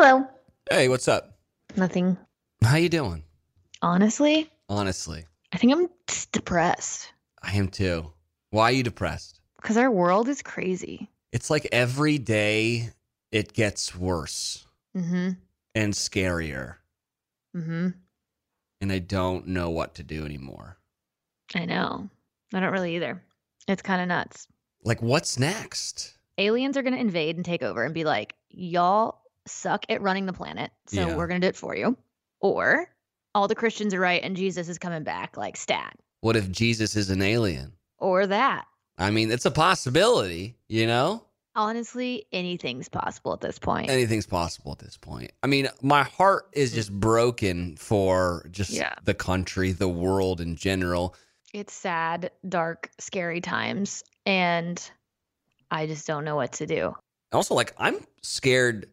Hello. Hey, what's up? Nothing. How you doing? Honestly, Honestly, I think I'm just depressed I am too. Why are you depressed? because our world is crazy. It's like every day it gets worse Mm-hmm. and scarier, Mm-hmm. and I don't know what to do anymore. I know. I don't really either. It's kind of nuts. Like, what's next? Aliens are going to invade and take over and be like, y'all suck at running the planet. So Yeah. we're going to do it for you. Or all the Christians are right and Jesus is coming back like stat. What if Jesus is an alien? Or that. I mean, it's a possibility, you know? Honestly, anything's possible at this point. Anything's possible at this point. I mean, my heart is just broken for just Yeah. the country, the world in general. it's sad, dark, scary times. And I just don't know what to do. Also, like, I'm scared.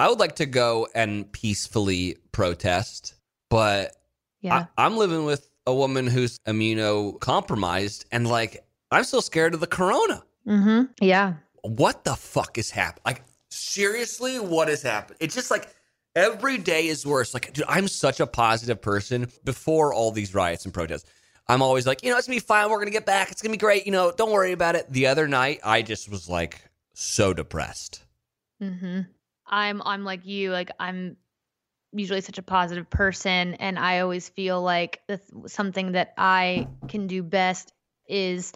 I would like to go and peacefully protest, but Yeah. I, I'm living with a woman who's immunocompromised, and like, I'm still scared of the corona. mm-hmm. Yeah. What the fuck is happening? Like, seriously, what has happened? It's just like every day is worse. Like, dude, I'm such a positive person before all these riots and protests. I'm always like, you know, it's gonna be fine. We're gonna get back. It's gonna be great. You know, don't worry about it. The other night, I just was like so depressed. Mm-hmm. I'm I'm like you. Like I'm usually such a positive person, and I always feel like the, th- something that I can do best is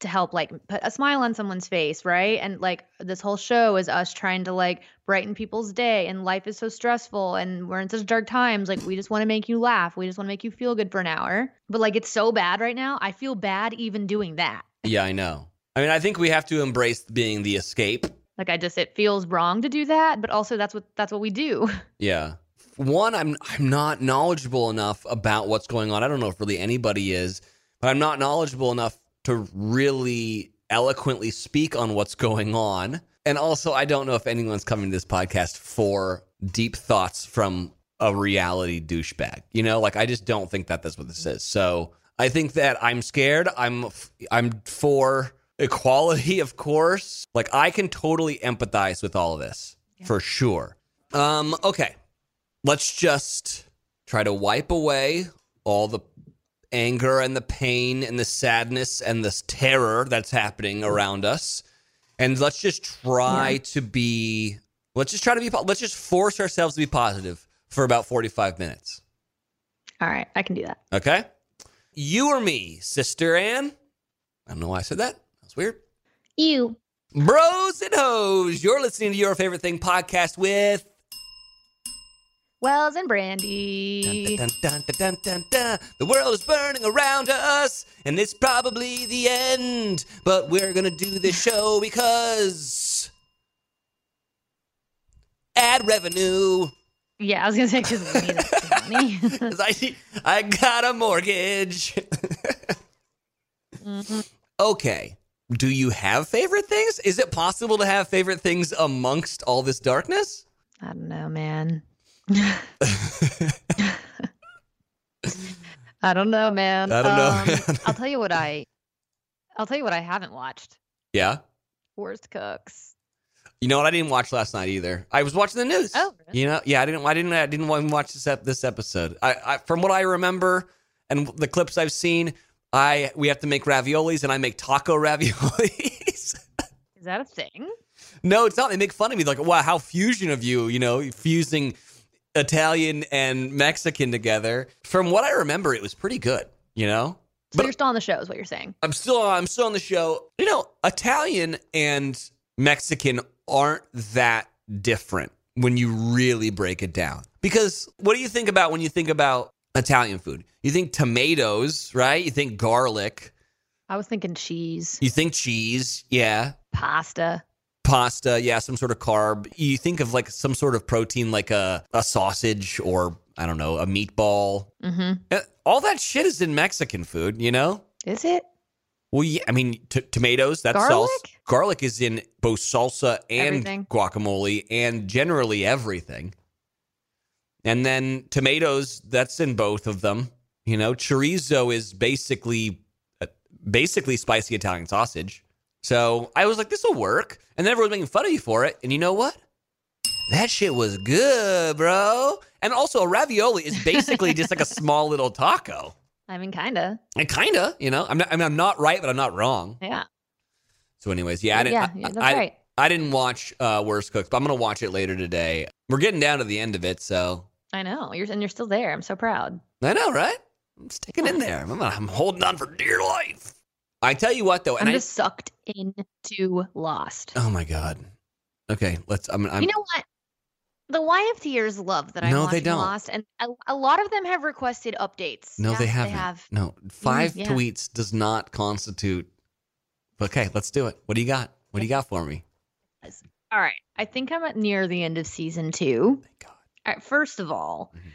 to help like put a smile on someone's face, right? And like this whole show is us trying to like brighten people's day and life is so stressful and we're in such dark times like we just want to make you laugh. We just want to make you feel good for an hour. But like it's so bad right now. I feel bad even doing that. Yeah, I know. I mean, I think we have to embrace being the escape. Like I just it feels wrong to do that, but also that's what that's what we do. Yeah. One, I'm I'm not knowledgeable enough about what's going on. I don't know if really anybody is, but I'm not knowledgeable enough to really eloquently speak on what's going on. And also, I don't know if anyone's coming to this podcast for deep thoughts from a reality douchebag. You know, like I just don't think that that's what this is. So I think that I'm scared. I'm I'm for equality, of course. Like I can totally empathize with all of this for sure. Um, okay, let's just try to wipe away all the anger and the pain and the sadness and this terror that's happening around us, and let's just try Yeah. to be. Let's just try to be. Let's just force ourselves to be positive for about forty-five minutes. All right, I can do that. Okay. You or me, Sister Anne? I don't know why I said that. Weird. You. Bros and hoes, you're listening to Your Favorite Thing podcast with. Wells and Brandi. dun, dun, dun, dun, dun, dun. The world is burning around us, and it's probably the end. But we're going to do this show because. Ad revenue. Yeah, I was gonna say because we need money. 'Cause I, I got a mortgage. Mhm. Okay. Do you have favorite things? Is it possible to have favorite things amongst all this darkness? I don't know, man. I don't know, man. I don't know, Um, man. I'll tell you what I. I'll tell you what I haven't watched. yeah. Worst cooks. You know what? I didn't watch last night either. I was watching the news. Oh, really? You know, yeah. I didn't. I didn't. I didn't want watch this ep- this episode. I, I from what I remember and the clips I've seen, I we have to make raviolis and I make taco raviolis. Is that a thing? no, it's not. They make fun of me like, wow, how fusion of you. You know, fusing Italian and Mexican together. From what I remember, it was pretty good. You know, So you're still on the show, is what you're saying? I'm still I'm still on the show. You know, Italian and Mexican aren't that different when you really break it down. Because what do you think about when you think about Italian food? You think tomatoes, right? You think garlic, I was thinking cheese, you think cheese, yeah. pasta. Pasta, yeah, some sort of carb. You think of like some sort of protein like a, a sausage or I don't know, a meatball. Mm-hmm. Uh, All that shit is in Mexican food, you know? Is it? Well, yeah, I mean, t- tomatoes, that's Garlic? salsa. Garlic is in both salsa and Everything. guacamole and generally everything. And then tomatoes, that's in both of them. You know, chorizo is basically uh, basically spicy Italian sausage. So I was like, this will work. And then everyone's making fun of you for it. And you know what? That shit was good, bro. And also, a ravioli is basically just like a small little taco. I mean, kinda. And kinda, you know. I'm not. I mean, I'm not right, but I'm not wrong. Yeah. So, anyways, yeah, I didn't. yeah, I- yeah, that's I, right. I didn't watch uh, Worst Cooks, but I'm gonna watch it later today. We're getting down to the end of it, so I know. You're and you're still there. I'm so proud. I know, right? I'm sticking in there. I'm, I'm holding on for dear life. I tell you what, though, and I'm I. just sucked into Lost. Oh my god. Okay, let's. I'm. I'm you know what? The YFTers love that I'm No, they don't. Lost, and a, a lot of them have requested updates. no, Yes, they haven't. have. No, five yeah. tweets does not constitute. Okay, let's do it. What do you got? What do you got for me? All right. I think I'm at near the end of season two. Thank God. Right, first of all, Mhm.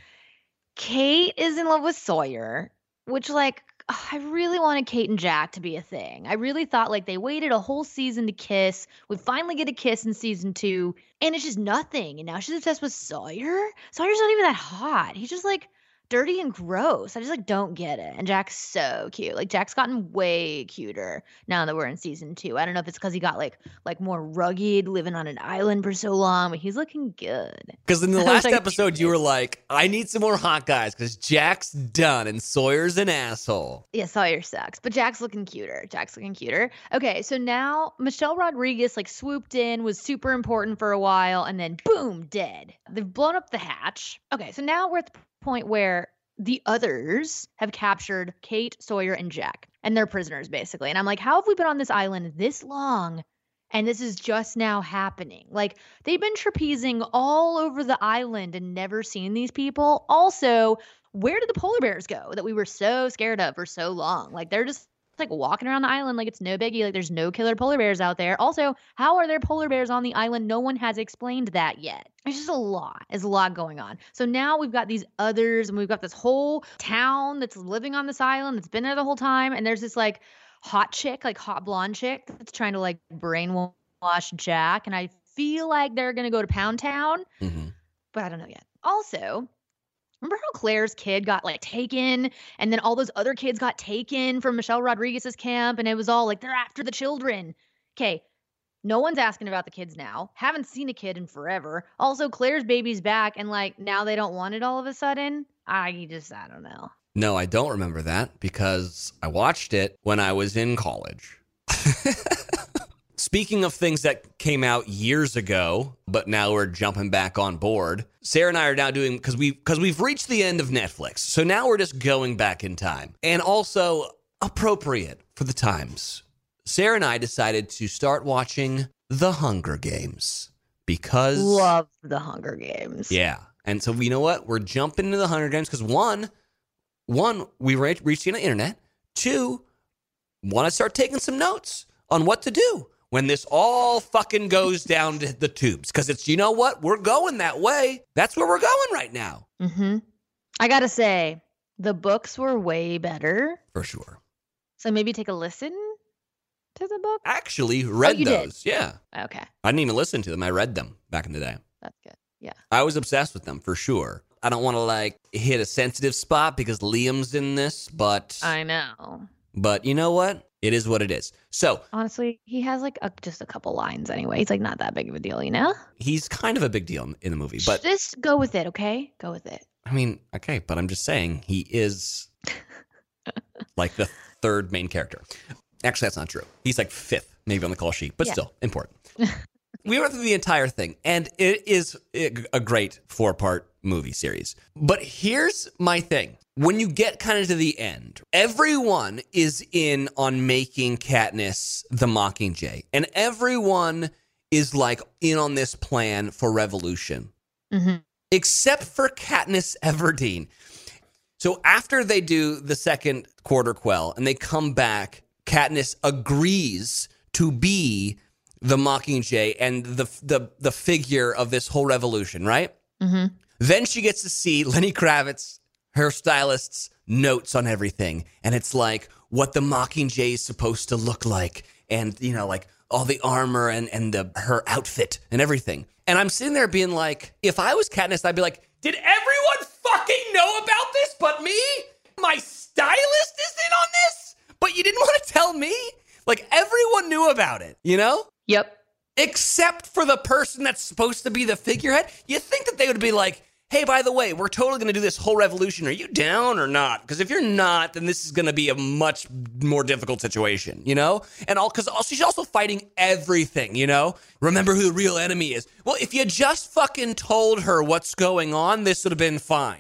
Kate is in love with Sawyer, which like I really wanted Kate and Jack to be a thing. I really thought like they waited a whole season to kiss. We finally get a kiss in season two, and it's just nothing. And now she's obsessed with Sawyer. Sawyer's not even that hot. He's just like dirty and gross. I just like don't get it. And Jack's so cute. Like Jack's gotten way cuter now that we're in season two. I don't know if it's because he got like like more rugged, living on an island for so long, but he's looking good. Because in the last episode, you were like, "I need some more hot guys because Jack's done and Sawyer's an asshole." Yeah, Sawyer sucks, but Jack's looking cuter. Jack's looking cuter. Okay, so now Michelle Rodriguez like swooped in, was super important for a while, and then boom, dead. They've blown up the hatch. Okay, so now we're at the point where the others have captured Kate, Sawyer, and Jack, and they're prisoners basically. And I'm like, how have we been on this island this long? And this is just now happening. Like, they've been trapezing all over the island and never seen these people. Also, where did the polar bears go that we were so scared of for so long? Like they're just like walking around the island like it's no biggie. Like there's no killer polar bears out there. Also, how are there polar bears on the island? No one has explained that yet. It's just a lot. There's a lot going on. So now we've got these others, and we've got this whole town that's living on this island that's been there the whole time. And there's this like hot chick, like hot blonde chick that's trying to like brainwash Jack. And I feel like they're gonna go to Pound Town hmm but I don't know yet. Also, remember how Claire's kid got like taken and then all those other kids got taken from Michelle Rodriguez's camp and it was all like they're after the children. Okay. No one's asking about the kids now. Haven't seen a kid in forever. Also, Claire's baby's back and like now they don't want it all of a sudden. I just I don't know. No, I don't remember that because I watched it when I was in college. Speaking of things that came out years ago, but now we're jumping back on board. Sarah and I are now doing because we because we've reached the end of Netflix. So now we're just going back in time. And also appropriate for the times. Sarah and I decided to start watching The Hunger Games because Love the Hunger Games. yeah. And so you know what? We're jumping into the Hunger Games because one, one, we re- reached the internet. Two, want to start taking some notes on what to do when this all fucking goes down to the tubes. Because it's you know what? We're going that way. That's where we're going right now. Mm-hmm. I gotta say, the books were way better. For sure. So maybe take a listen to the book. Actually, read Oh, you did? those. Yeah. Okay, I didn't even listen to them. I read them back in the day. that's good. Yeah. I was obsessed with them for sure. I don't want to like hit a sensitive spot because Liam's in this, but I know. but you know what? It is what it is. So Honestly, he has like a, just a couple lines anyway. He's like not that big of a deal, you know? he's kind of a big deal in- in the movie, but just go with it, okay? Go with it. I mean, okay, but I'm just saying he is like the third main character. Actually, that's not true. He's like fifth, maybe on the call sheet, but Yeah. still important. we went through the entire thing, and it is eh, a great four part movie series. But here's my thing. When you get kind of to the end, everyone is in on making Katniss the Mockingjay, and everyone is like in on this plan for revolution hmm except for Katniss Everdeen. So after they do the second quarter quell and they come back, Katniss agrees to be the Mockingjay and the the the figure of this whole revolution, right? hmm Then she gets to see Lenny Kravitz, her stylist's notes on everything. And it's like what the Mockingjay is supposed to look like. And, you know, like all the armor and, and the her outfit and everything. And I'm sitting there being like, if I was Katniss, I'd be like, did everyone fucking know about this but me? My stylist is in on this? But you didn't want to tell me? Like everyone knew about it, you know? Yep. except for the person that's supposed to be the figurehead. You think that they would be like, hey, by the way, we're totally going to do this whole revolution. Are you down or not? Because if you're not, then this is going to be a much more difficult situation, you know? And all because she's also fighting everything, you know? Remember who the real enemy is. Well, if you just fucking told her what's going on, this would have been fine.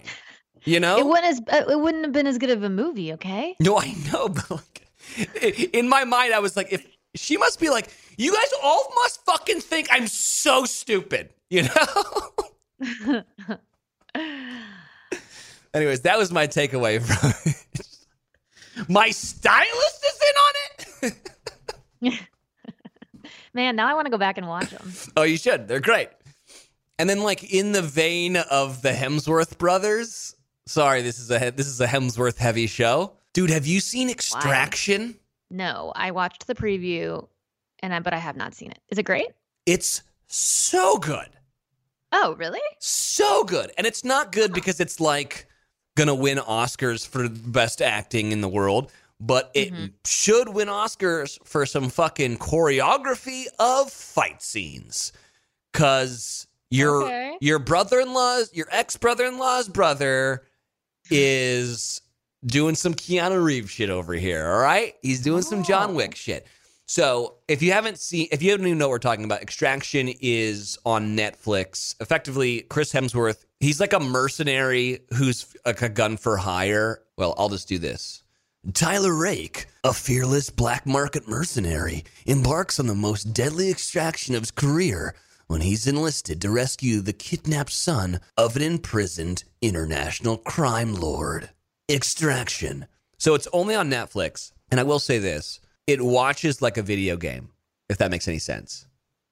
You know, it wouldn't as uh, it wouldn't have been as good of a movie. Okay. No, I know, but like, in my mind, I was like, if she must be like, you guys all must fucking think I'm so stupid, you know. Anyways, that was my takeaway from it. My stylist is in on it. Man, now I want to go back and watch them. Oh, you should. They're great. And then, like in the vein of the Hemsworth brothers. Sorry, this is a this is a Hemsworth heavy show, dude. Have you seen Extraction? Why? No, I watched the preview, and I but I have not seen it. Is it great? It's so good. Oh, really? So good. And it's not good because it's like gonna win Oscars for best acting in the world, but it mm-hmm. should win Oscars for some fucking choreography of fight scenes. Cause your okay. your brother-in-law's your ex-brother-in-law's brother is doing some Keanu Reeves shit over here, all right? He's doing oh. some John Wick shit. So if you haven't seen, if you don't even know what we're talking about, Extraction is on Netflix. Effectively, Chris Hemsworth, he's like a mercenary who's like a gun for hire. Well, I'll just do this. Tyler Rake, a fearless black market mercenary, embarks on the most deadly extraction of his career when he's enlisted to rescue the kidnapped son of an imprisoned international crime lord. Extraction. So it's only on Netflix. And I will say this it watches like a video game, if that makes any sense.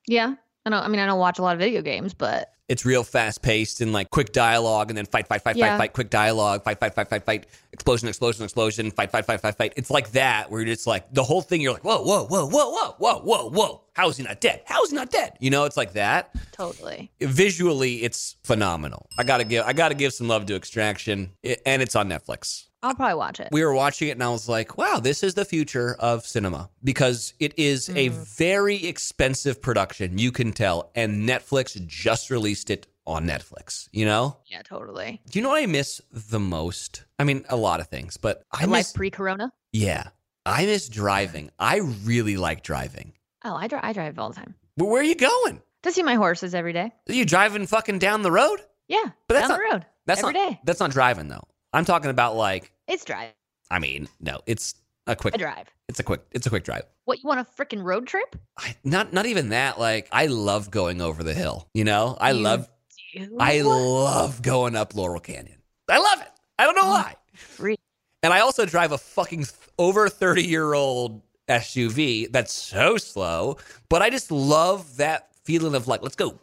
Yeah. I don't I mean I don't watch a lot of video games, but it's real fast paced and like quick dialogue and then fight, fight, fight, yeah. fight, fight, quick dialogue, fight, fight, fight, fight, fight, explosion, explosion, explosion, fight, fight, fight, fight, fight. It's like that where it's like the whole thing, you're like, whoa, whoa, whoa, whoa, whoa, whoa, whoa, whoa. How is he not dead? How is he not dead? You know, it's like that. Totally. Visually, it's phenomenal. I gotta give I gotta give some love to Extraction. and it's on Netflix. I'll probably watch it. We were watching it and I was like, wow, this is the future of cinema because it is mm. a very expensive production, you can tell. And Netflix just released it on Netflix, you know? Yeah, totally. Do you know what I miss the most? I mean, a lot of things, but I miss. Pre corona? Yeah. I miss driving. I really like driving. Oh, I, dri- I drive all the time. But where are you going? To see my horses every day. Are you driving fucking down the road? Yeah, but that's down not, the road. That's every not, day. That's not driving though. I'm talking about like it's drive. I mean, no, it's a quick a drive. It's a quick. It's a quick drive. What you want a freaking road trip? I, not not even that. Like I love going over the hill. You know, I you love. Do? I love going up Laurel Canyon. I love it. I don't know oh, why. And I also drive a fucking over thirty year old SUV that's so slow, but I just love that feeling of like, let's go.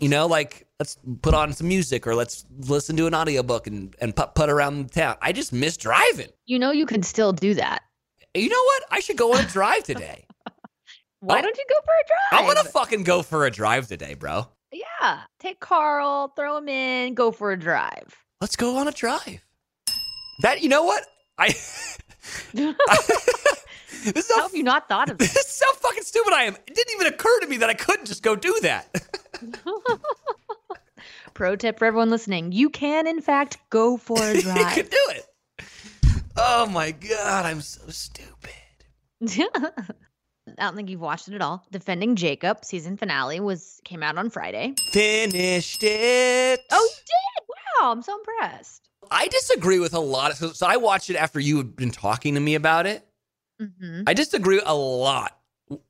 You know, like let's put on some music or let's listen to an audiobook and, and put put around the town. I just miss driving. You know, you can still do that. You know what? I should go on a drive today. Why oh. don't you go for a drive? I'm gonna fucking go for a drive today, bro. Yeah, take Carl, throw him in, go for a drive. Let's go on a drive. That you know what I. this is how, how have you not thought of this? This is how fucking stupid I am. It didn't even occur to me that I couldn't just go do that. Pro tip for everyone listening: you can, in fact, go for a drive. you can do it. Oh my god, I'm so stupid. I don't think you've watched it at all. Defending Jacob season finale was came out on Friday. Finished it. Oh, you did! Wow, I'm so impressed. I disagree with a lot of so, so I watched it after you had been talking to me about it. Mm-hmm. I disagree a lot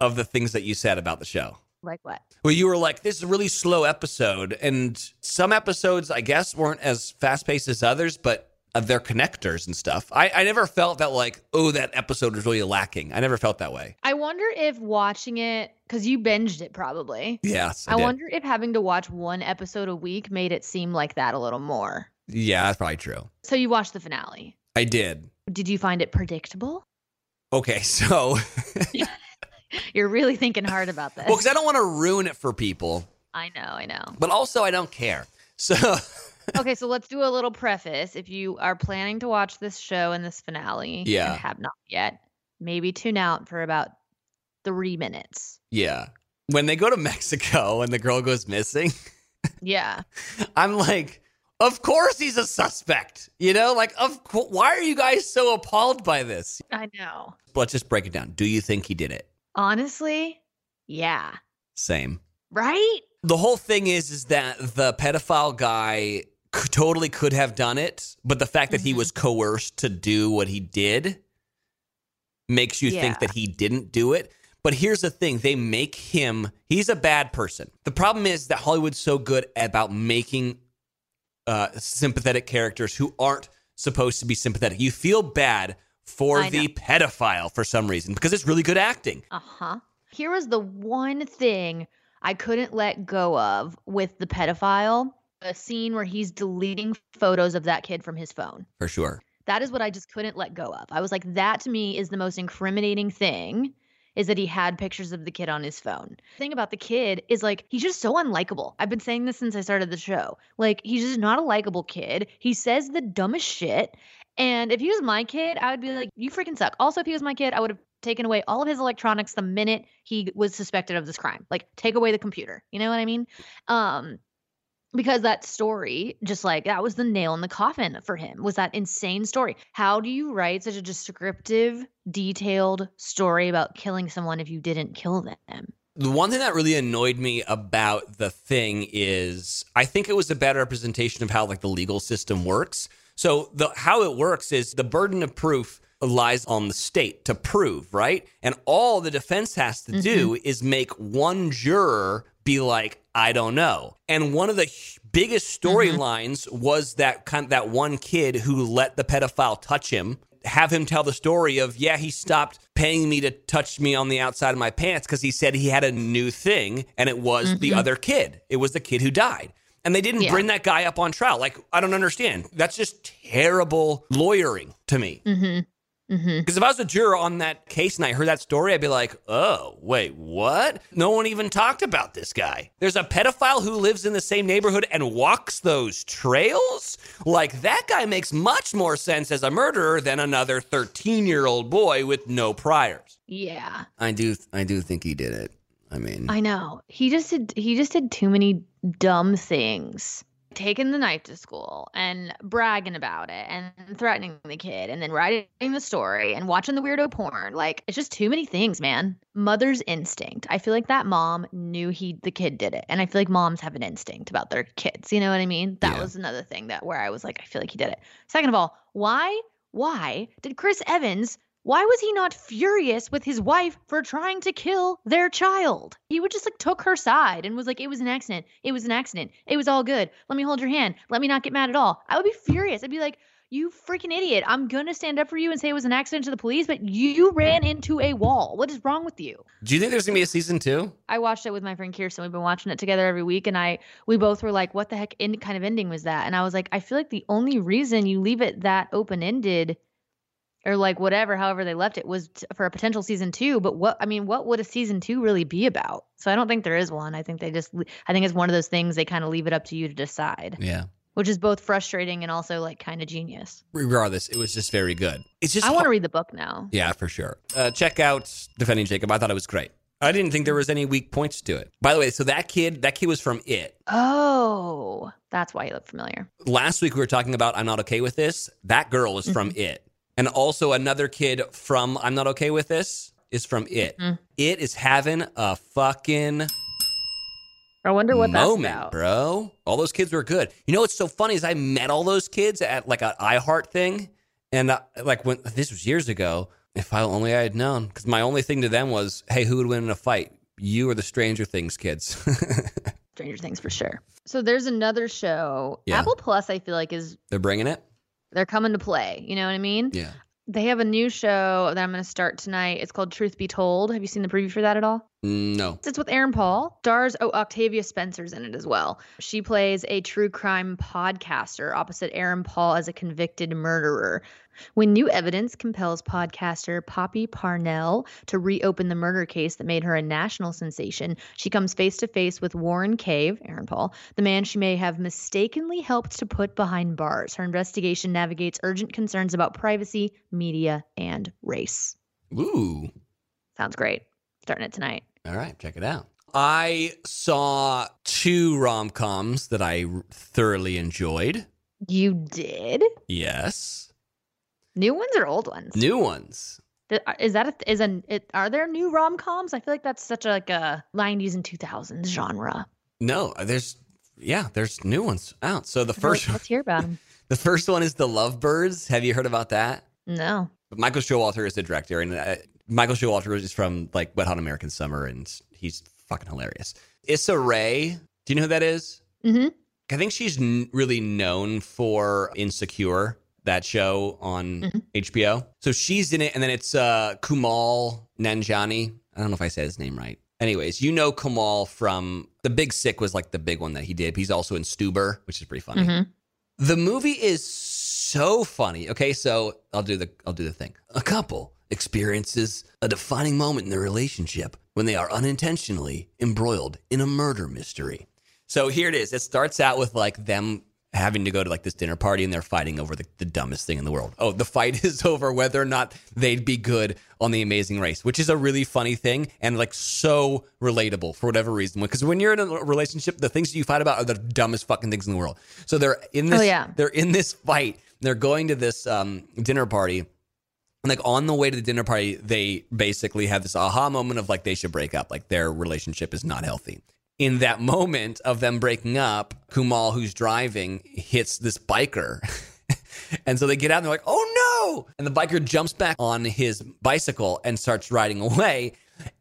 of the things that you said about the show. Like what? Well, you were like, this is a really slow episode. And some episodes, I guess, weren't as fast paced as others, but they're connectors and stuff. I, I never felt that, like, oh, that episode was really lacking. I never felt that way. I wonder if watching it, because you binged it probably. Yes. I, I wonder if having to watch one episode a week made it seem like that a little more. Yeah, that's probably true. So you watched the finale? I did. Did you find it predictable? Okay, so you're really thinking hard about this. Well, because I don't want to ruin it for people. I know, I know. But also, I don't care. So. okay, so let's do a little preface. If you are planning to watch this show and this finale, yeah, and have not yet, maybe tune out for about three minutes. Yeah. when they go to Mexico and the girl goes missing, Yeah. I'm like, of course he's a suspect. You know, like, of co- why are you guys so appalled by this? I know. Let's just break it down. Do you think he did it? Honestly, yeah. Same. Right? The whole thing is, is that the pedophile guy c- totally could have done it, but the fact that he Mhm. was coerced to do what he did makes you think that he didn't do it. But here's the thing they make him, he's a bad person. The problem is that Hollywood's so good about making uh, sympathetic characters who aren't supposed to be sympathetic. You feel bad for I the know. pedophile for some reason because it's really good acting. Uh huh. Here was the one thing I couldn't let go of with the pedophile a scene where he's deleting photos of that kid from his phone. For sure. That is what I just couldn't let go of. I was like, that to me is the most incriminating thing is that he had pictures of the kid on his phone. The thing about the kid is like he's just so unlikable. I've been saying this since I started the show. Like he's just not a likable kid. He says the dumbest shit. And if he was my kid, I would be like, you freaking suck. Also, if he was my kid, I would have taken away all of his electronics the minute he was suspected of this crime. Like take away the computer. You know what I mean? Um because that story just like that was the nail in the coffin for him was that insane story how do you write such a descriptive detailed story about killing someone if you didn't kill them The one thing that really annoyed me about the thing is I think it was a bad representation of how like the legal system works. So the how it works is the burden of proof lies on the state to prove, right? And all the defense has to mm-hmm. do is make one juror be like, I don't know. And one of the biggest storylines was that kind of that one kid who let the pedophile touch him have him tell the story of yeah he stopped paying me to touch me on the outside of my pants because he said he had a new thing and it was the other kid. It was the kid who died. And they didn't Yeah. bring that guy up on trial. Like i don't understand. That's just terrible lawyering to me. Mm-hmm mm-hmm. Because if i was a juror on that case and i heard that story i'd be like oh wait what? No one even talked about this guy. There's a pedophile who lives in the same neighborhood and walks those trails? Like that guy makes much more sense as a murderer than another 13 year old boy with no priors. Yeah. I do i do think he did it. I mean. I know. He just did he just did too many dumb things taking the knife to school and bragging about it and threatening the kid and then writing the story and watching the weirdo porn like it's just too many things man. Mother's instinct. I feel like that mom knew he the kid did it and i feel like moms have an instinct about their kids you know what i mean? That Yeah. was another thing that where i was like i feel like he did it. Second of all why why did chris evans why was he not furious with his wife for trying to kill their child? He would just like took her side and was like, it was an accident. It was an accident. It was all good. Let me hold your hand. Let me not get mad at all. I would be furious. I'd be like, you freaking idiot. I'm going to stand up for you and say it was an accident to the police, but you ran into a wall. What is wrong with you? do you think there's gonna be a season two I watched it with my friend Kirsten. We've been watching it together every week, and I we both were like, "What the heck? In kind of ending was that?" And I was like, "I feel like the only reason you leave it that open ended, or like whatever, however they left it, was t- for a potential season two. But what I mean, what would a season two really be about? So I don't think there is one. I think they just, I think it's one of those things they kind of leave it up to you to decide, yeah which is both frustrating and also like kind of genius. regardless it was just very good it's just I want to read the book now. Yeah, for sure. Uh, check out Defending Jacob. I thought it was great. I didn't think there was any weak points to it. By the way, so that kid, that kid was from It. Oh, that's why you look familiar. Last week we were talking about I'm not okay with this. That girl is from Mm-hmm. It, and also another kid from I'm not okay with this is from It. Mhm. It is having a fucking I wonder what moment, that's about. bro. All those kids were good. You know what's so funny is I met all those kids at like an iHeart thing, and uh, like when this was years ago. If I only I had known, because my only thing to them was, "Hey, who would win in a fight? You or the Stranger Things kids?" Stranger Things for sure. So there's another show. Yeah. Apple Plus, I feel like is They're bringing it. They're coming to play. You know what I mean? Yeah. They have a new show that I'm going to start tonight. It's called Truth Be Told. Have you seen the preview for that at all? Mm, no. It's with Aaron Paul. Stars, oh, Octavia Spencer's in it as well. She plays a true crime podcaster opposite Aaron Paul as a convicted murderer. When new evidence compels podcaster Poppy Parnell to reopen the murder case that made her a national sensation, she comes face to face with Warren Cave, Aaron Paul, the man she may have mistakenly helped to put behind bars. Her investigation navigates urgent concerns about privacy, media, and race. Ooh. Sounds great. Starting it tonight. All right. Check it out. I saw two rom coms that I thoroughly enjoyed. You did? Yes. New ones or old ones? New ones. Uh, Is that a, is an it, are there new rom coms? I feel like that's such a, like a '90s and 2000s genre. No, there's yeah, there's new ones out. So the feel like- first let's hear about them. the first one is The Lovebirds. Have you heard about that? No. But Michael Showalter is the director, and uh, Michael Showalter is from like Wet Hot American Summer, and he's fucking hilarious. Issa Rae, do you know who that is? Mm-hmm. I think she's n- really known for Insecure, that show on Mhm. HBO. So she's in it, and then it's uh, Kumail Nanjiani. I don't know if I said his name right. Anyways, you know Kumail from The Big Sick was like the big one that he did. He's also in Stuber, which is pretty funny. hmm The movie is so funny. Okay, so I'll do the I'll do the thing. A couple experiences a defining moment in their relationship when they are unintentionally embroiled in a murder mystery. So here it is. It starts out with like them having to go to like this dinner party and they're fighting over the, the dumbest thing in the world. Oh, the fight is over whether or not they'd be good on the amazing race, which is a really funny thing and like so relatable for whatever reason. Because when you're in a relationship, the things that you fight about are the dumbest fucking things in the world. So they're in this Oh, yeah. they're in this fight. They're going to this um, dinner party. And like on the way to the dinner party, they basically have this aha moment of like they should break up, like their relationship is not healthy. In that moment of them breaking up, Kumail, who's driving, hits this biker. and so they get out and they're like, oh no. And the biker jumps back on his bicycle and starts riding away.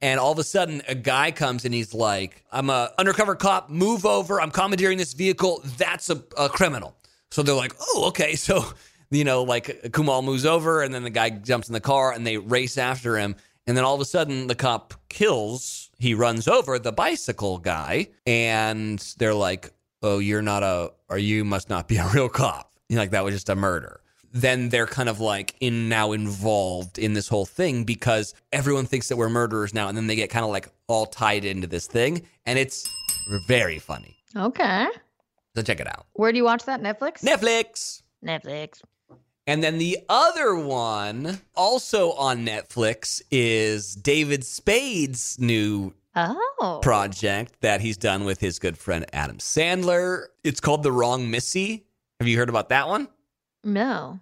And all of a sudden, a guy comes and he's like, I'm a undercover cop, move over. I'm commandeering this vehicle. That's a, a criminal. So they're like, oh, okay. So, you know, like Kumail moves over and then the guy jumps in the car and they race after him. And then all of a sudden, the cop kills, he runs over the bicycle guy. And they're like, oh, you're not a, or you must not be a real cop. You know, like that was just a murder. Then they're kind of like in now involved in this whole thing because everyone thinks that we're murderers now. And then they get kind of like all tied into this thing. And it's very funny. Okay. So check it out. Where do you watch that? Netflix. Netflix. Netflix. And then the other one, also on Netflix, is David Spade's new Oh. project that he's done with his good friend Adam Sandler. It's called The Wrong Missy. Have you heard about that one? no.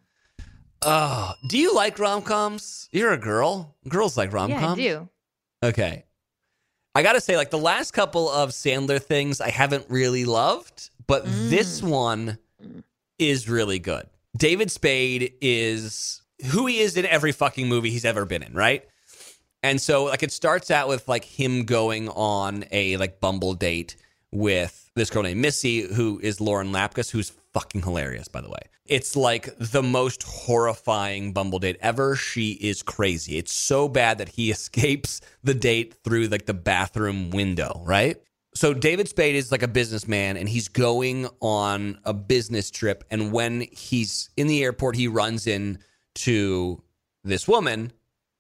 Oh, do you like rom coms? You're a girl. Girls like rom Yeah. I do. Okay. I got to say, like the last couple of Sandler things, I haven't really loved, but this mm. one is really good. David Spade is who he is in every fucking movie he's ever been in, right? And so, like, it starts out with like him going on a like Bumble date with this girl named Missy, who is Lauren Lapkus, who's fucking hilarious, by the way. It's like the most horrifying Bumble date ever. She is crazy. It's so bad that he escapes the date through like the bathroom window, right? So David Spade is like a businessman and he's going on a business trip. And when he's in the airport, he runs in to this woman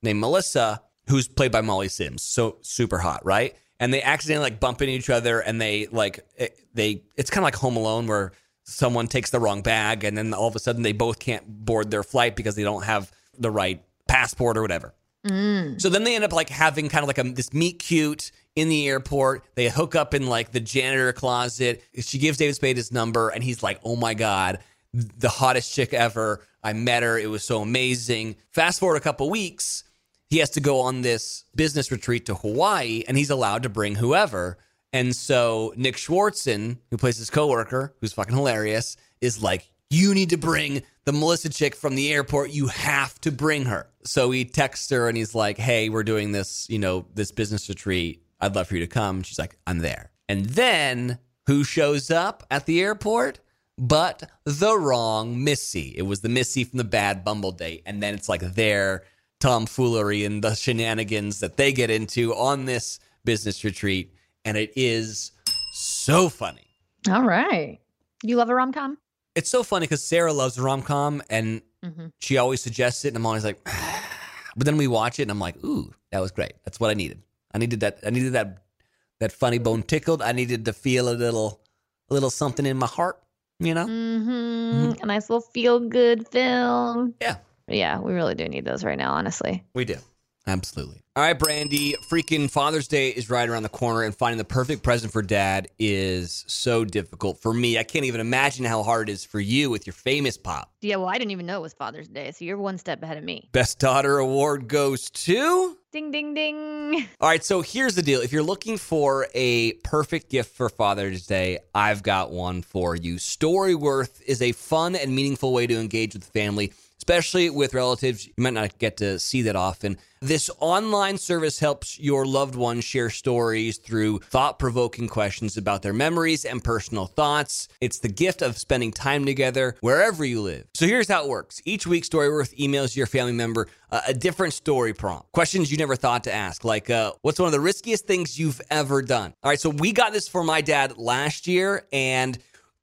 named Melissa, who's played by Molly Sims. So super hot, right? And they accidentally like bump into each other and they like it, they it's kind of like Home Alone where someone takes the wrong bag and then all of a sudden they both can't board their flight because they don't have the right passport or whatever. Mm. So then they end up like having kind of like a this meet cute in the airport. They hook up in like the janitor closet. She gives David Spade his number, and he's like, "Oh my god, the hottest chick ever! I met her. It was so amazing." Fast forward a couple weeks, he has to go on this business retreat to Hawaii, and he's allowed to bring whoever. And so Nick Swardson, who plays his coworker, who's fucking hilarious, is like, "You need to bring the Melissa chick from the airport. You have to bring her." So he texts her and he's like, "Hey, we're doing this, you know, this business retreat. I'd love for you to come." She's like, "I'm there." And then who shows up at the airport? But the wrong Missy. It was the Missy from the bad Bumble date, and then it's like their tomfoolery and the shenanigans that they get into on this business retreat, and it is so funny. All right. You love a rom com? It's so funny because Sarah loves rom com and Mm-hmm. she always suggests it, and I'm always like, but then we watch it, and I'm like, ooh, that was great. That's what I needed. I needed that. I needed that. That funny bone tickled. I needed to feel a little, a little something in my heart. You know? Mm-hmm. A nice little feel good film. Yeah, Yeah, we really do need those right now, honestly. we do. Absolutely. All right, Brandi. Freaking Father's Day is right around the corner, and finding the perfect present for dad is so difficult for me. I can't even imagine how hard it is for you with your famous pop. Yeah, well, I didn't even know it was Father's Day, so you're one step ahead of me. Best Daughter Award goes to. Ding, ding, ding. All right, so here's the deal. If you're looking for a perfect gift for Father's Day, I've got one for you. Storyworth is a fun and meaningful way to engage with family especially with relatives. You might not get to see that often. This online service helps your loved ones share stories through thought provoking questions about their memories and personal thoughts. It's the gift of spending time together wherever you live. So here's how it works each week, Storyworth emails your family member uh, a different story prompt, questions you never thought to ask, like, uh, what's one of the riskiest things you've ever done? All right, so we got this for my dad last year, and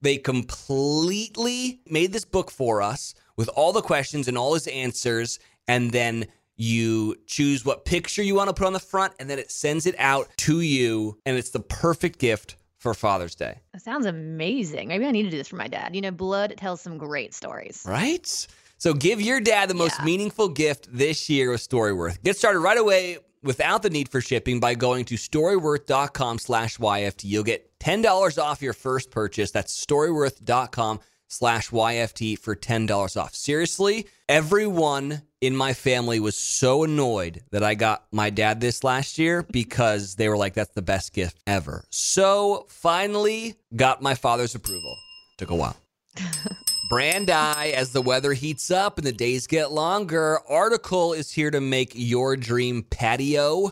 they completely made this book for us with all the questions and all his answers, and then you choose what picture you want to put on the front, and then it sends it out to you, and it's the perfect gift for Father's Day. That sounds amazing. Maybe I need to do this for my dad. You know, blood tells some great stories. Right? So give your dad the most Yeah. meaningful gift this year with Storyworth. Get started right away without the need for shipping by going to storyworth.com slash YFT. You'll get $10 off your first purchase. That's storyworth.com slash YFT for $10 off. Seriously, everyone in my family was so annoyed that I got my dad this last year because they were like, that's the best gift ever. So finally got my father's approval. Took a while. Brand Brandi, as the weather heats up and the days get longer, Article is here to make your dream patio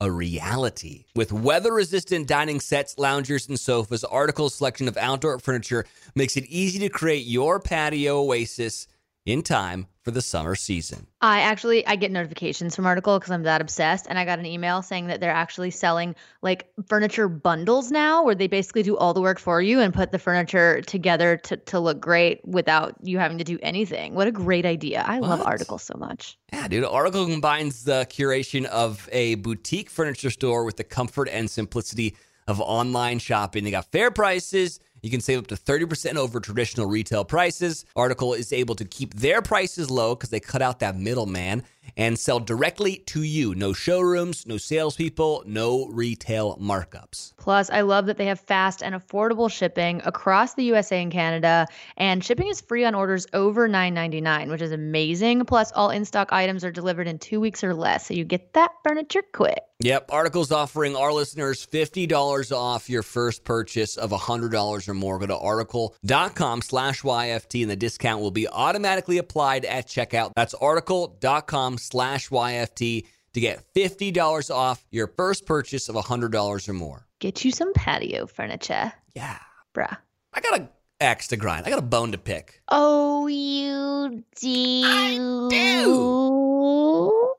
a reality. With weather resistant dining sets, loungers, and sofas, Article's selection of outdoor furniture makes it easy to create your patio oasis in time for the summer season. I actually I get notifications from Article because I'm that obsessed, and I got an email saying that they're actually selling like furniture bundles now, where they basically do all the work for you and put the furniture together to to look great without you having to do anything. What a great idea! I love Article so much. Yeah, dude. Article combines the curation of a boutique furniture store with the comfort and simplicity of online shopping. They got fair prices. You can save up to 30% over traditional retail prices. Article is able to keep their prices low because they cut out that middleman and sell directly to you. No showrooms, no salespeople, no retail markups. Plus, I love that they have fast and affordable shipping across the USA and Canada, and shipping is free on orders over $9.99, which is amazing. Plus, all in stock items are delivered in two weeks or less, so you get that furniture quick. Yep, Article's offering our listeners $50 off your first purchase of $100 or more. Go to article.com slash YFT and the discount will be automatically applied at checkout. That's article.com slash YFT to get $50 off your first purchase of $100 or more. Get you some patio furniture, Yeah. bruh. I got a axe to grind. I got a bone to pick. Oh, you do. I do.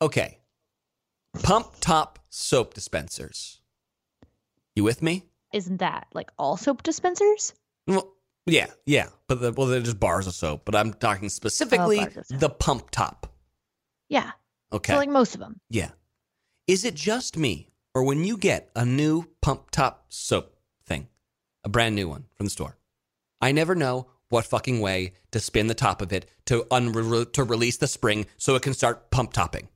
Okay. Pump top soap dispensers. You with me? Isn't that like all soap dispensers? Well, yeah, yeah, but the, well, they're just bars of soap. But I'm talking specifically Oh, bars of soap. the pump top. Yeah. Okay, So, like most of them. yeah. Is it just me, or when you get a new pump top soap thing, a brand new one from the store, I never know what fucking way to spin the top of it to unre- to release the spring so it can start pump topping,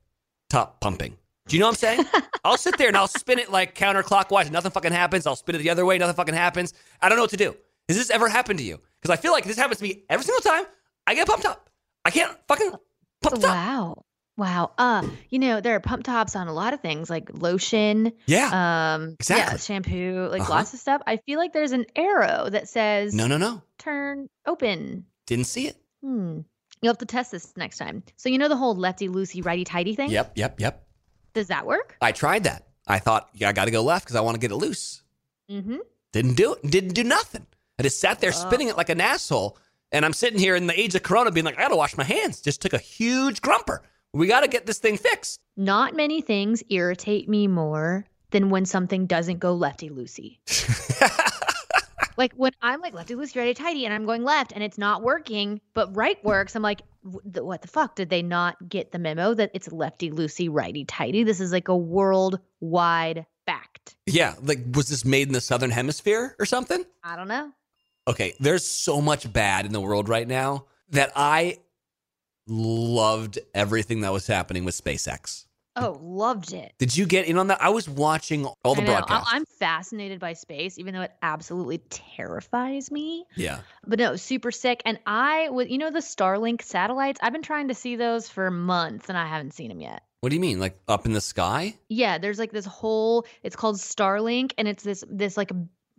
top pumping. Do you know what I'm saying? I'll sit there and I'll spin it like counterclockwise. Nothing fucking happens. I'll spin it the other way. Nothing fucking happens. I don't know what to do. Has this ever happened to you? Because I feel like this happens to me every single time I get pumped up. I can't fucking pump oh, top. Wow. Wow. Uh, you know, there are pump tops on a lot of things like lotion, Yeah. um, Exactly. yeah, shampoo, like Uh-huh. lots of stuff. I feel like there's an arrow that says No, no, no. turn open. Didn't see it. Hmm. You'll have to test this next time. So you know the whole lefty loosey righty tighty thing? Yep, yep, yep. Does that work? I tried that. I thought, yeah, I got to go left because I want to get it loose. Mm-hmm. Didn't do it. Didn't do nothing. I just sat there spinning it like an asshole. And I'm sitting here in the age of Corona being like, I got to wash my hands. Just took a huge grumper. We got to get this thing fixed. Not many things irritate me more than when something doesn't go lefty loosey. like when I'm like lefty loosey, righty tighty, and I'm going left and it's not working, but right works. I'm like, what the fuck? Did they not get the memo that it's lefty loosey, righty tighty? This is like a worldwide fact. yeah. Like, was this made in the Southern Hemisphere or something? I don't know. Okay. There's so much bad in the world right now that I loved everything that was happening with SpaceX. Oh, loved it. Did you get in on that? I was watching all the I know. I- broadcasts. I'm fascinated by space, even though it absolutely terrifies me. yeah. But no, super sick. And I would, you know, the Starlink satellites. I've been trying to see those for months, and I haven't seen them yet. What do you mean? Like up in the sky? Yeah, there's like this whole. It's called Starlink, and it's this this like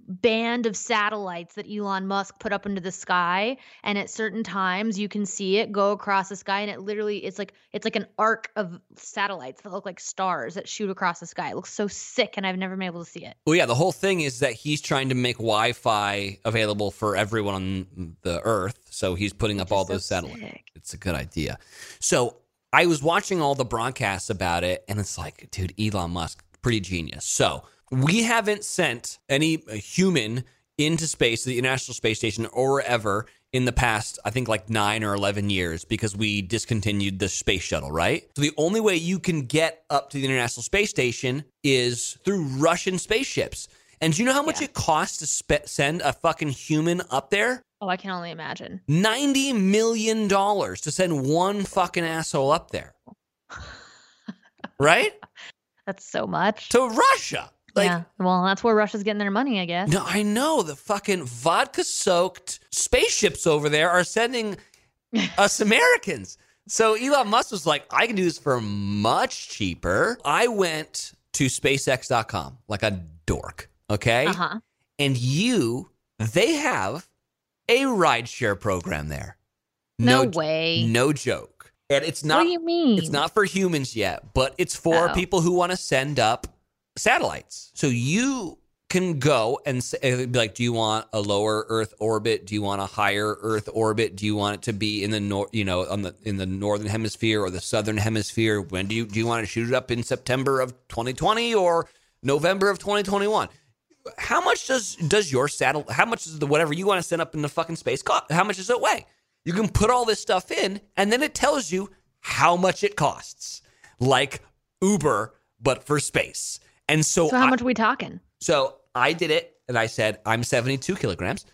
band of satellites that Elon Musk put up into the sky and at certain times you can see it go across the sky and it literally it's like it's like an arc of satellites that look like stars that shoot across the sky. It looks so sick and I've never been able to see it. Well, yeah, the whole thing is that he's trying to make Wi Fi available for everyone on the Earth. So he's putting up all so those satellites. sick. It's a good idea. So I was watching all the broadcasts about it, and it's like, dude, Elon Musk, pretty genius. So we haven't sent any human into space, to the International Space Station, or ever in the past, I think like nine or 11 years because we discontinued the space shuttle, right? So the only way you can get up to the International Space Station is through Russian spaceships. And do you know how much Yeah. it costs to spe- send a fucking human up there? Oh, I can only imagine. $90 million to send one fucking asshole up there. right? That's so much. To Russia. Like, yeah. Well, that's where Russia's getting their money, I guess. no, I know the fucking vodka soaked spaceships over there are sending us Americans. So Elon Musk was like, I can do this for much cheaper. I went to SpaceX.com like a dork. Okay. Uh huh. And you, they have a rideshare program there. No, way. No joke. And it's not what do you mean? it's not for humans yet, but it's for Oh. people who want to send up satellites. So you can go and say, eh, be like, do you want a lower Earth orbit? Do you want a higher Earth orbit? Do you want it to be in the nor- you know, on the in the northern hemisphere or the southern hemisphere? When do you do you want to shoot it up in September of 2020 or November of 2021? How much does does your satellite? How much is the whatever you want to send up in the fucking space cost? How much does it weigh? You can put all this stuff in, and then it tells you how much it costs, like Uber, but for space. And so, so how I, much are we talking? so I did it, and I said I'm 72 kilograms.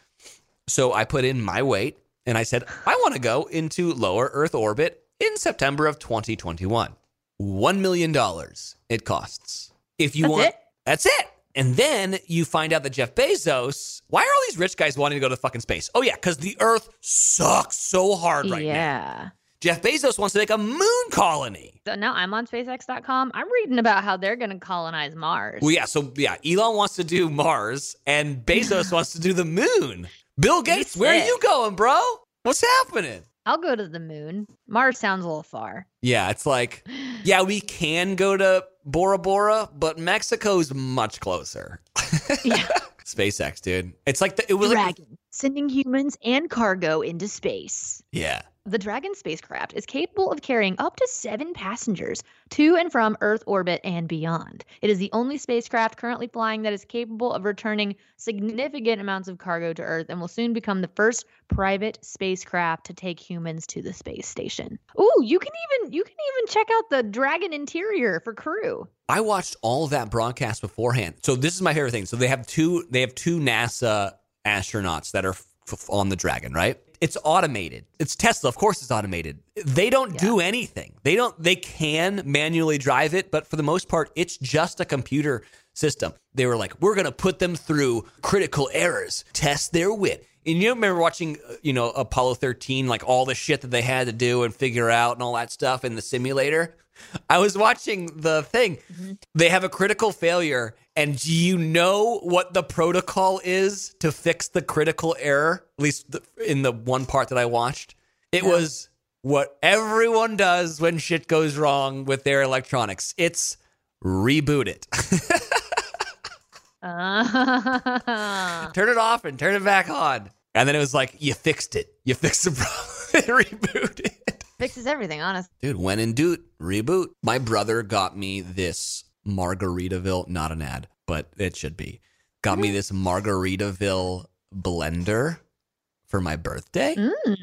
So I put in my weight, and I said I want to go into lower Earth orbit in September of 2021. One million dollars it costs. If you That's want, it? that's it. And then you find out that Jeff Bezos. Why are all these rich guys wanting to go to fucking space? Oh yeah, because the Earth sucks so hard right now. Jeff Bezos wants to make a moon colony. So now I'm on SpaceX.com. I'm reading about how they're going to colonize Mars. Well, yeah, so yeah, Elon wants to do Mars and Bezos wants to do the moon. Bill Gates, where are you going, bro? What's happening? I'll go to the moon. Mars sounds a little far. Yeah, it's like, yeah, we can go to Bora Bora, but Mexico's much closer. Yeah. SpaceX, dude. It's like the, it was like, Dragon, sending humans and cargo into space. yeah. The Dragon spacecraft is capable of carrying up to seven passengers to and from Earth orbit and beyond. It is the only spacecraft currently flying that is capable of returning significant amounts of cargo to Earth and will soon become the first private spacecraft to take humans to the space station. Ooh, you can even you can even check out the Dragon interior for crew. I watched all that broadcast beforehand. So this is my favorite thing. So they have two they have two NASA astronauts that are f- on the Dragon, right? It's automated. It's Tesla, of course it's automated. They don't do anything. They don't they can manually drive it, but for the most part it's just a computer system. They were like, "We're going to put them through critical errors, test their wit." And you remember watching, uh, you know, Apollo 13, like all the shit that they had to do and figure out and all that stuff in the simulator? I was watching the thing. They have a critical failure. And do you know what the protocol is to fix the critical error? At least the, in the one part that I watched. It No. was what everyone does when shit goes wrong with their electronics it's reboot it. Ah. turn it off and turn it back on. And then it was like, you fixed it. You fixed the problem. reboot it. Fixes everything, honest. Dude, when in dude, reboot. My brother got me this Margaritaville, not an ad, but it should be. Got me this Margaritaville blender for my birthday. Mm,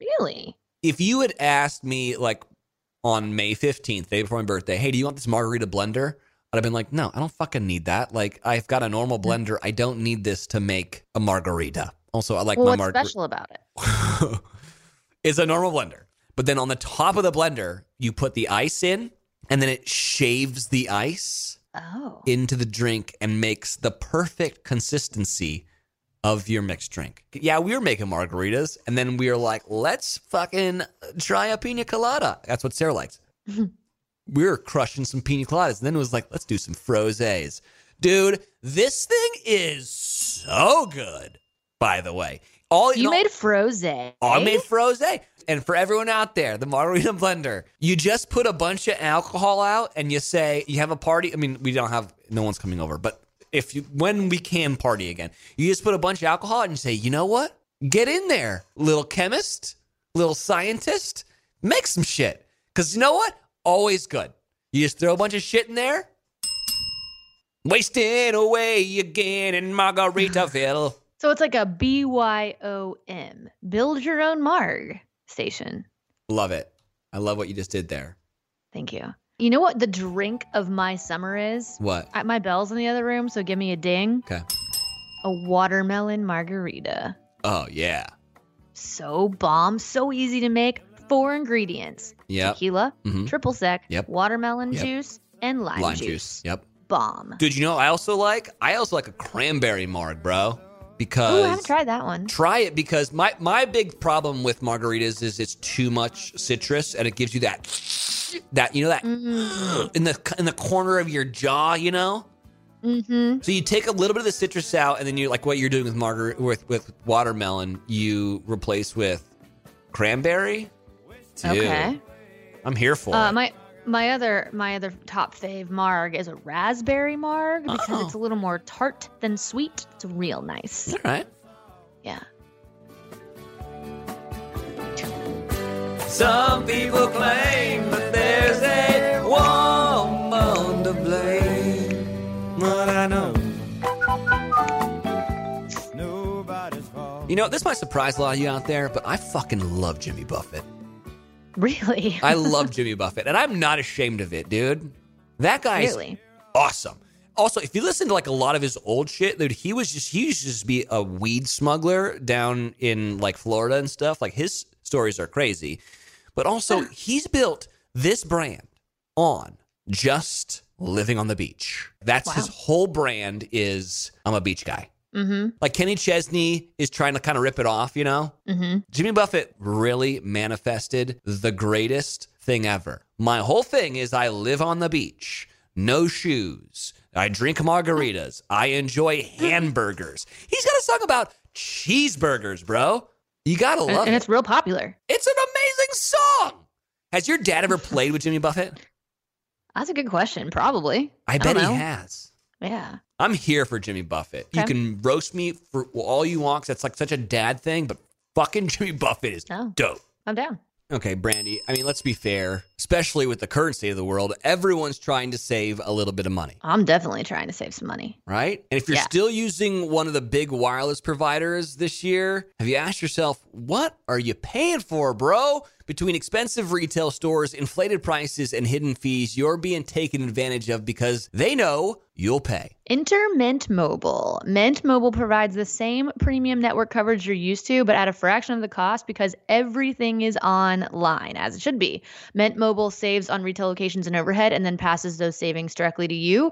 really? If you had asked me like on May 15th, day before my birthday, hey, do you want this margarita blender? I'd have been like, no, I don't fucking need that. Like, I've got a normal blender. I don't need this to make a margarita. Also, I like well, my what's margarita. special about it? it's a normal blender. But then on the top of the blender, you put the ice in, and then it shaves the ice Oh. into the drink and makes the perfect consistency of your mixed drink. Yeah, we were making margaritas, and then we were like, let's fucking try a pina colada. That's what Sarah likes. we were crushing some pina coladas, and then it was like, let's do some frosés. Dude, this thing is so good, by the way. All you know- made froze. Oh, I made froze. And for everyone out there, the margarita blender, you just put a bunch of alcohol out and you say you have a party. I mean, we don't have no one's coming over, but if you when we can party again, you just put a bunch of alcohol and you say, you know what? Get in there, little chemist, little scientist, make some shit. Cause you know what? Always good. You just throw a bunch of shit in there, wasting away again in Margaritaville. So it's like a BYOM, build your own marg station. Love it. I love what you just did there. Thank you. You know what the drink of my summer is? What? I, my bell's in the other room, so give me a ding. Okay. A watermelon margarita. Oh yeah. So bomb, so easy to make. Four ingredients: Yep. tequila, Mhm. triple sec, Yep. watermelon Yep. juice, and lime, Lime juice. juice. Yep. Bomb. Dude, you know what I also like? I also like a cranberry marg, bro. Ooh, Because I haven't tried that one. try it because my my big problem with margaritas is it's too much citrus and it gives you that that you know that Mm-hmm. in the in the corner of your jaw, you know. Mm-hmm. So you take a little bit of the citrus out, and then you like what you're doing with margar with with watermelon, you replace with cranberry. Dude, Okay. I'm here for Uh, it. my my other my other top fave marg is a raspberry marg because Oh. it's a little more tart than sweet. It's real nice. All right. Yeah. Some people claim that there's a woman to blame, but I know. You know, this might surprise a lot of you out there, but I fucking love Jimmy Buffett. Really? I love Jimmy Buffett, and I'm not ashamed of it, dude. That guy's really. awesome. Also, if you listen to like a lot of his old shit, dude, he was just he used to just be a weed smuggler down in like Florida and stuff. Like his stories are crazy. But also, he's built this brand on just living on the beach. That's Wow. his whole brand is I'm a beach guy. Mm-hmm. Like Kenny Chesney is trying to kind of rip it off, you know? Mm-hmm. Jimmy Buffett really manifested the greatest thing ever. My whole thing is I live on the beach, no shoes. I drink margaritas. I enjoy hamburgers. He's got a song about cheeseburgers, bro. You gotta And, love and it. it's real popular. It's an amazing song. Has your dad ever played with Jimmy Buffett? That's a good question. Probably. I bet don't he has. Yeah. I'm here for Jimmy Buffett. You can roast me for all you want 'cause that's like such a dad thing, but fucking Jimmy Buffett is Oh. dope. I'm down. Okay, Brandi. I mean, let's be fair, especially with the current state of the world, everyone's trying to save a little bit of money, I'm definitely trying to save some money. right? And if you're Yeah. still using one of the big wireless providers this year, have you asked yourself, what are you paying for, bro? Between expensive retail stores, inflated prices, and hidden fees, you're being taken advantage of because they know you'll pay. Enter Mint Mobile. Mint Mobile provides the same premium network coverage you're used to, but at a fraction of the cost because everything is online, as it should be. Mint Mobile saves on retail locations and overhead and then passes those savings directly to you.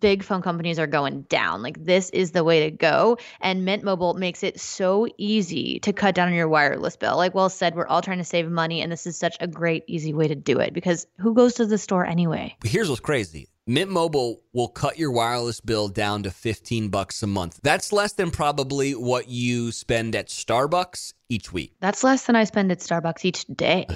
Big phone companies are going down. Like, this is the way to go. And Mint Mobile makes it so easy to cut down on your wireless bill. Like Will said, we're all trying to save money, and this is such a great, easy way to do it because who goes to the store anyway? But here's what's crazy. Mint Mobile will cut your wireless bill down to 15 bucks a month. That's less than probably what you spend at Starbucks each week. That's less than I spend at Starbucks each day.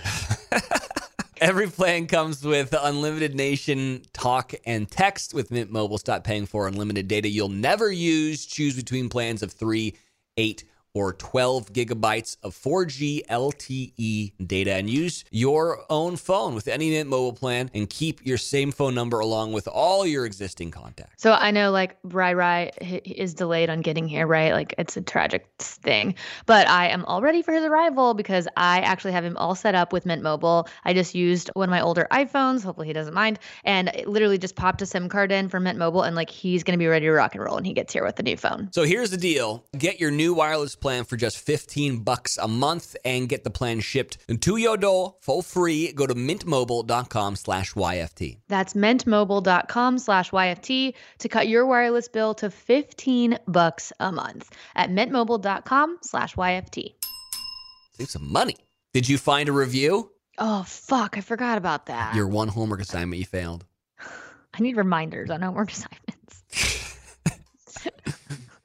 Every plan comes with unlimited nation talk and text with Mint Mobile. Stop paying for unlimited data you'll never use. Choose between plans of 3, 8, or 12 gigabytes of 4G LTE data and use your own phone with any Mint Mobile plan and keep your same phone number along with all your existing contacts. So I know like Rai Rai is delayed on getting here, right? Like it's a tragic thing. But I am all ready for his arrival because I actually have him all set up with Mint Mobile. I just used one of my older iPhones. Hopefully he doesn't mind. And it literally just popped a SIM card in for Mint Mobile and like he's going to be ready to rock and roll when he gets here with the new phone. So here's the deal. Get your new wireless plan for just 15 bucks a month and get the plan shipped to your door for free. Go to mintmobile.com slash YFT. That's mintmobile.com slash YFT to cut your wireless bill to 15 bucks a month at mintmobile.com slash YFT. Save some money. Did you find a review? Oh, fuck. I forgot about that. Your one homework assignment you failed. I need reminders on homework assignments.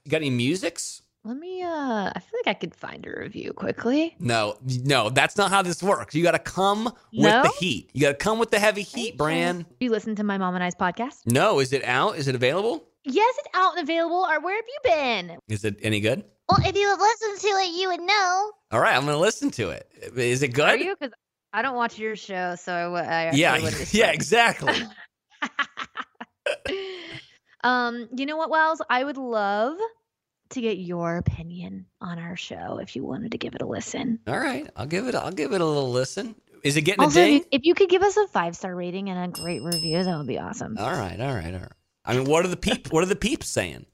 You got any musics? Let me, uh, I feel like I could find a review quickly. No, no, that's not how this works. You got to come with No? the heat. You got to come with the heavy heat, Bran. You listen to my mom and I's podcast? No, is it out? Is it available? Yes, it's out and available. Or where have you been? Is it any good? Well, if you would listen to it, you would know. All right, I'm going to listen to it. Is it good? Are good? you? Because I don't watch your show, so I yeah, actually yeah, exactly. um, you know what, Wells? I would love to get your opinion on our show if you wanted to give it a listen. All right, I'll give it. I'll give it a little listen. Is it getting Also, a ding? if you could give us a five star rating and a great review, that would be awesome. All right, all right, all right. I mean, what are the peep? what are the peeps saying?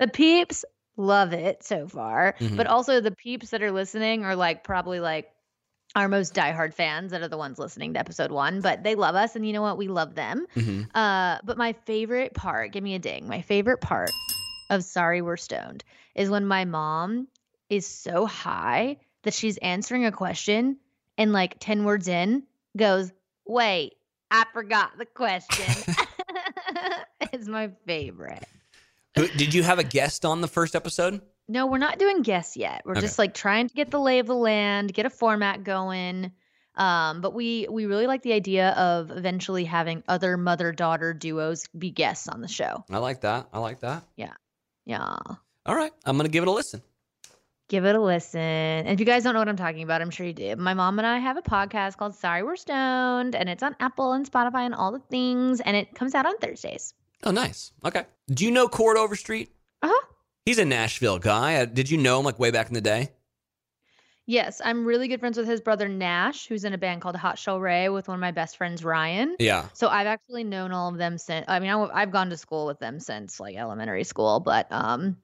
The peeps love it so far, Mhm. but also the peeps that are listening are like probably like our most diehard fans that are the ones listening to episode one, but they love us, and you know what? We love them. Mhm. Uh, but my favorite part, give me a ding. My favorite part of Sorry We're Stoned is when my mom is so high that she's answering a question and like 10 words in goes, Wait, I forgot the question. it's my favorite. Did you have a guest on the first episode? No, we're not doing guests yet. We're Okay. just like trying to get the lay of the land, get a format going. Um, but we we really like the idea of eventually having other mother daughter duos be guests on the show. I like that. I like that. Yeah. All right, I'm gonna give it a listen. Give it a listen. And if you guys don't know what I'm talking about, I'm sure you do. My mom and I have a podcast called Sorry We're Stoned, and it's on Apple and Spotify and all the things, and it comes out on Thursdays. Oh, nice. Okay. Do you know Cord Overstreet? Uh huh. He's a Nashville guy. Uh, did you know him like way back in the day? Yes, I'm really good friends with his brother Nash, who's in a band called Hot Chelle Rae with one of my best friends, Ryan. Yeah. So I've actually known all of them since. I mean, I, have gone to school with them since like elementary school, but um,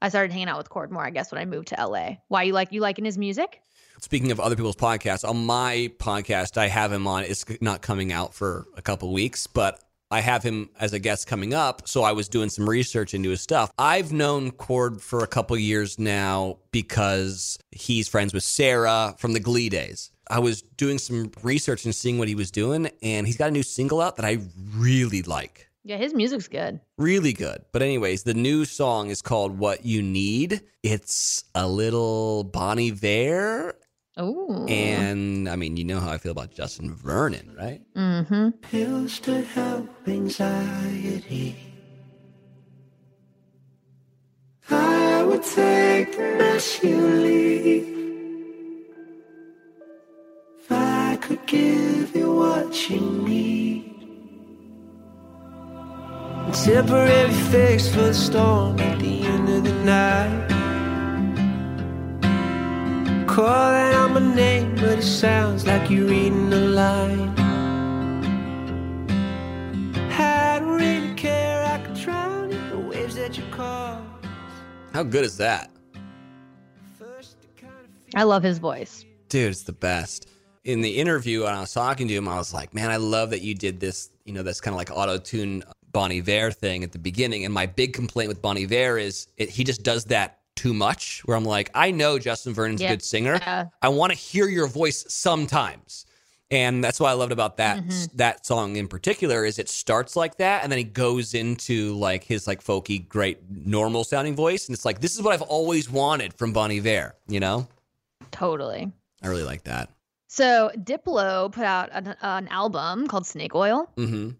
I started hanging out with Cord more, I guess, when I moved to LA. Why you like you liking his music? Speaking of other people's podcasts, on my podcast, I have him on. It's not coming out for a couple weeks, but I have him as a guest coming up. So I was doing some research into his stuff. I've known Cord for a couple years now because he's friends with Sarah from the Glee days. I was doing some research and seeing what he was doing, and he's got a new single out that I really like. Yeah, his music's good. Really good. But, anyways, the new song is called What You Need. It's a little Bon Iver Oh. and I mean, you know how I feel about Justin Vernon, right? Mm-hmm. pills to help anxiety. I would take the mess you leave. If I could give you what you need. Temporary fix for the storm at the end of the night. Calling out my name, but it sounds like you're reading a line. I don't really care, I could drown in the waves that you cause. How good is that? First, it kind of I love his voice. Dude, it's the best. In the interview, when I was talking to him, I was like, man, I love that you did this, you know, that's kind of like auto tune Bon Iver thing at the beginning. And my big complaint with Bon Iver is it, he just does that too much, where I'm like, I know Justin Vernon's a good singer. Yeah. I want to hear your voice sometimes. And that's what I loved about that Mm-hmm. that song in particular is it starts like that and then he goes into like his like folky great normal sounding voice and it's like this is what I've always wanted from Bon Iver, you know? Totally. I really like that. So Diplo put out an, an album called Snake Oil. Mhm.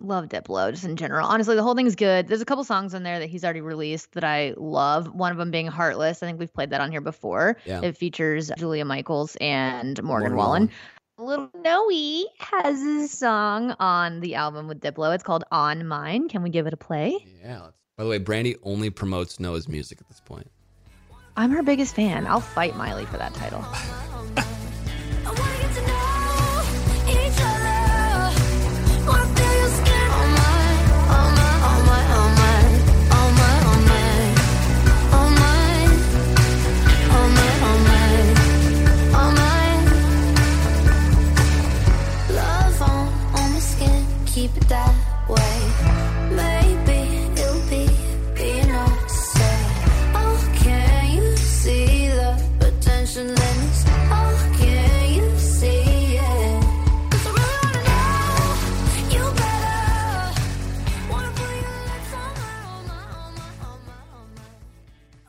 Love Diplo just in general. Honestly, the whole thing's good. There's a couple songs on there that he's already released that I love. One of them being Heartless. I think we've played that on here before. Yeah. It features Julia Michaels and Morgan, Morgan Wallen. Little Noah has a song on the album with Diplo. It's called On Mine. Can we give it a play? Yeah. By the way, Brandi only promotes Noah's music at this point. I'm her biggest fan. I'll fight Miley for that title. keep it that way. Maybe it'll be being upset. Oh, can you see the potential? Oh, can you see it? Cause I really wanna know you better. Wanna put your lips on my, on my, on my, on my, on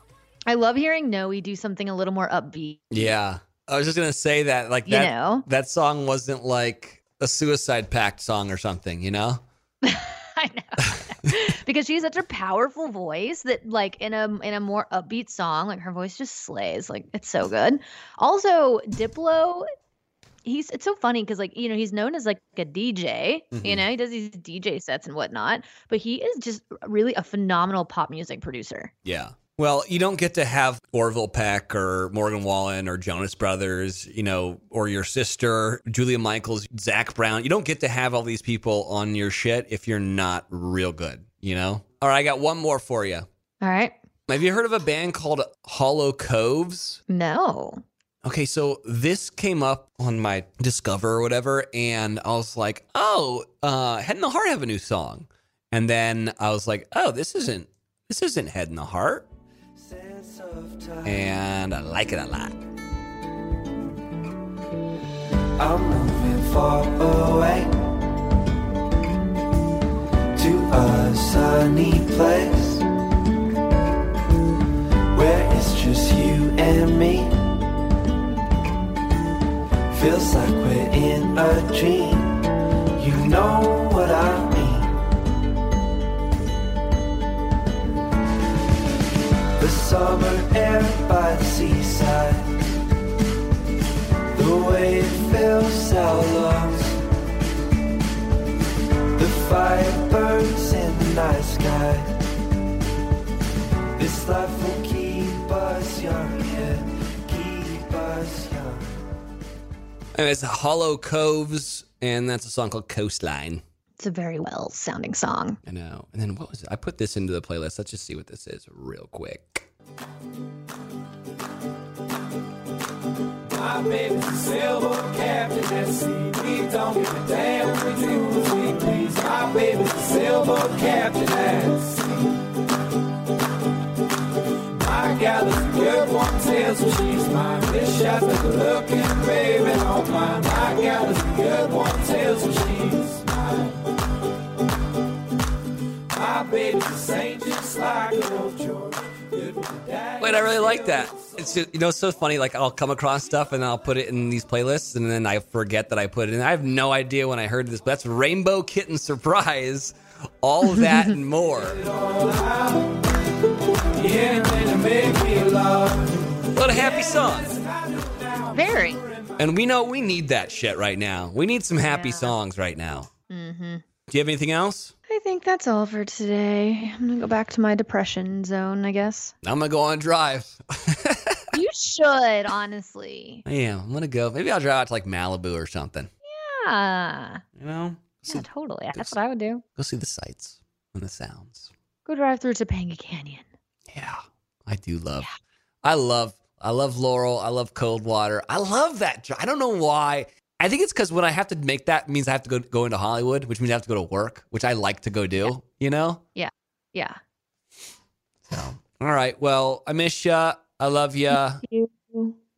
my. I love hearing Noah do something a little more upbeat. Yeah. I was just gonna say that, like that. You know? That song wasn't like a suicide pact song or something, you know? I know. because she's such a powerful voice that like in a in a more upbeat song, like her voice just slays. Like it's so good. Also, Diplo He's it's so funny because like you know he's known as like a DJ, you Mhm. know he does these DJ sets and whatnot, but he is just really a phenomenal pop music producer. Yeah. Well, you don't get to have Orville Peck or Morgan Wallen or Jonas Brothers, you know, or your sister, Julia Michaels, Zac Brown. You don't get to have all these people on your shit if you're not real good, you know? All right, I got one more for you. All right, Have you heard of a band called Hollow Coves? no, Okay, so this came up on my Discover or whatever, and I was like, oh, uh, Head and the Heart have a new song. And then I was like, oh, this isn't this isn't Head and the Heart. And I like it a lot. I'm moving far away to a sunny place where it's just you and me. Feels like we're in a dream. You know summer air by the seaside. The way it fills our lungs. The fire burns in the night sky. This life will keep us young, yeah, keep us young. And it's Hollow Coves, and that's a song called Coastline. it's a very well sounding song. I know. And then what was it? I put this into the playlist. Let's just see what this is real quick. My baby's a sailboat captain at sea. We don't give a damn we do as we please. My baby's a sailboat captain at sea. My gal is a good one, tells me she's mine. This shot's a looking baby on mine. My gal is a good one, tells me she's mine. Wait, I really like that. It's just, you know, it's so funny. Like I'll come across stuff and I'll put it in these playlists, and then I forget that I put it in. I have no idea when I heard this, but that's Rainbow Kitten Surprise. All that and more. Anything to make me love. What a happy song. Very. And we know we need that shit right now. We need some happy Yeah. songs right now. hmm Do you have anything else? I think that's all for today. I'm gonna go back to my depression zone, I guess. I'm gonna go on a drive. you should, honestly. yeah, I'm gonna go. Maybe I'll drive out to like Malibu or something. Yeah. You know, see, Yeah, totally. That's what I would do. go see the sights and the sounds. Go drive through Topanga Canyon. Yeah, I do love. I love. I love Laurel. I love Coldwater. I love that. I don't know why. I think it's because when I have to make that means I have to go go into Hollywood, which means I have to go to work, which I like to go do. You know. Yeah. Yeah. So, all right. Well, I miss ya. I love ya. You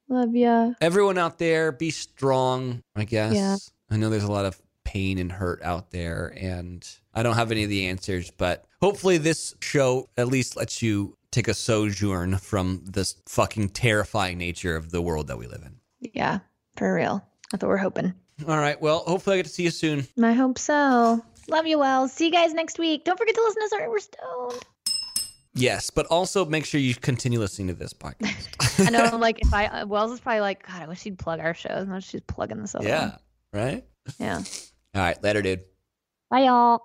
love ya. Everyone out there, be strong. I guess. Yeah. I know there's a lot of pain and hurt out there, and I don't have any of the answers, but hopefully this show at least lets you take a sojourn from this fucking terrifying nature of the world that we live in. Yeah, for real. That's what we're hoping. All right. Well, hopefully I get to see you soon. I hope so. Love you, Wells. See you guys next week. Don't forget to listen to Sorry We're Stoned. Yes, but also make sure you continue listening to this podcast. I know, I'm like, if I, uh, Wells is probably like, God, I wish she'd plug our shows. Now she's plugging this other yeah. one. Right. Yeah. All right. Later, dude. Bye, y'all.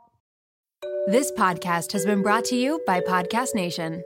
This podcast has been brought to you by Podcast Nation.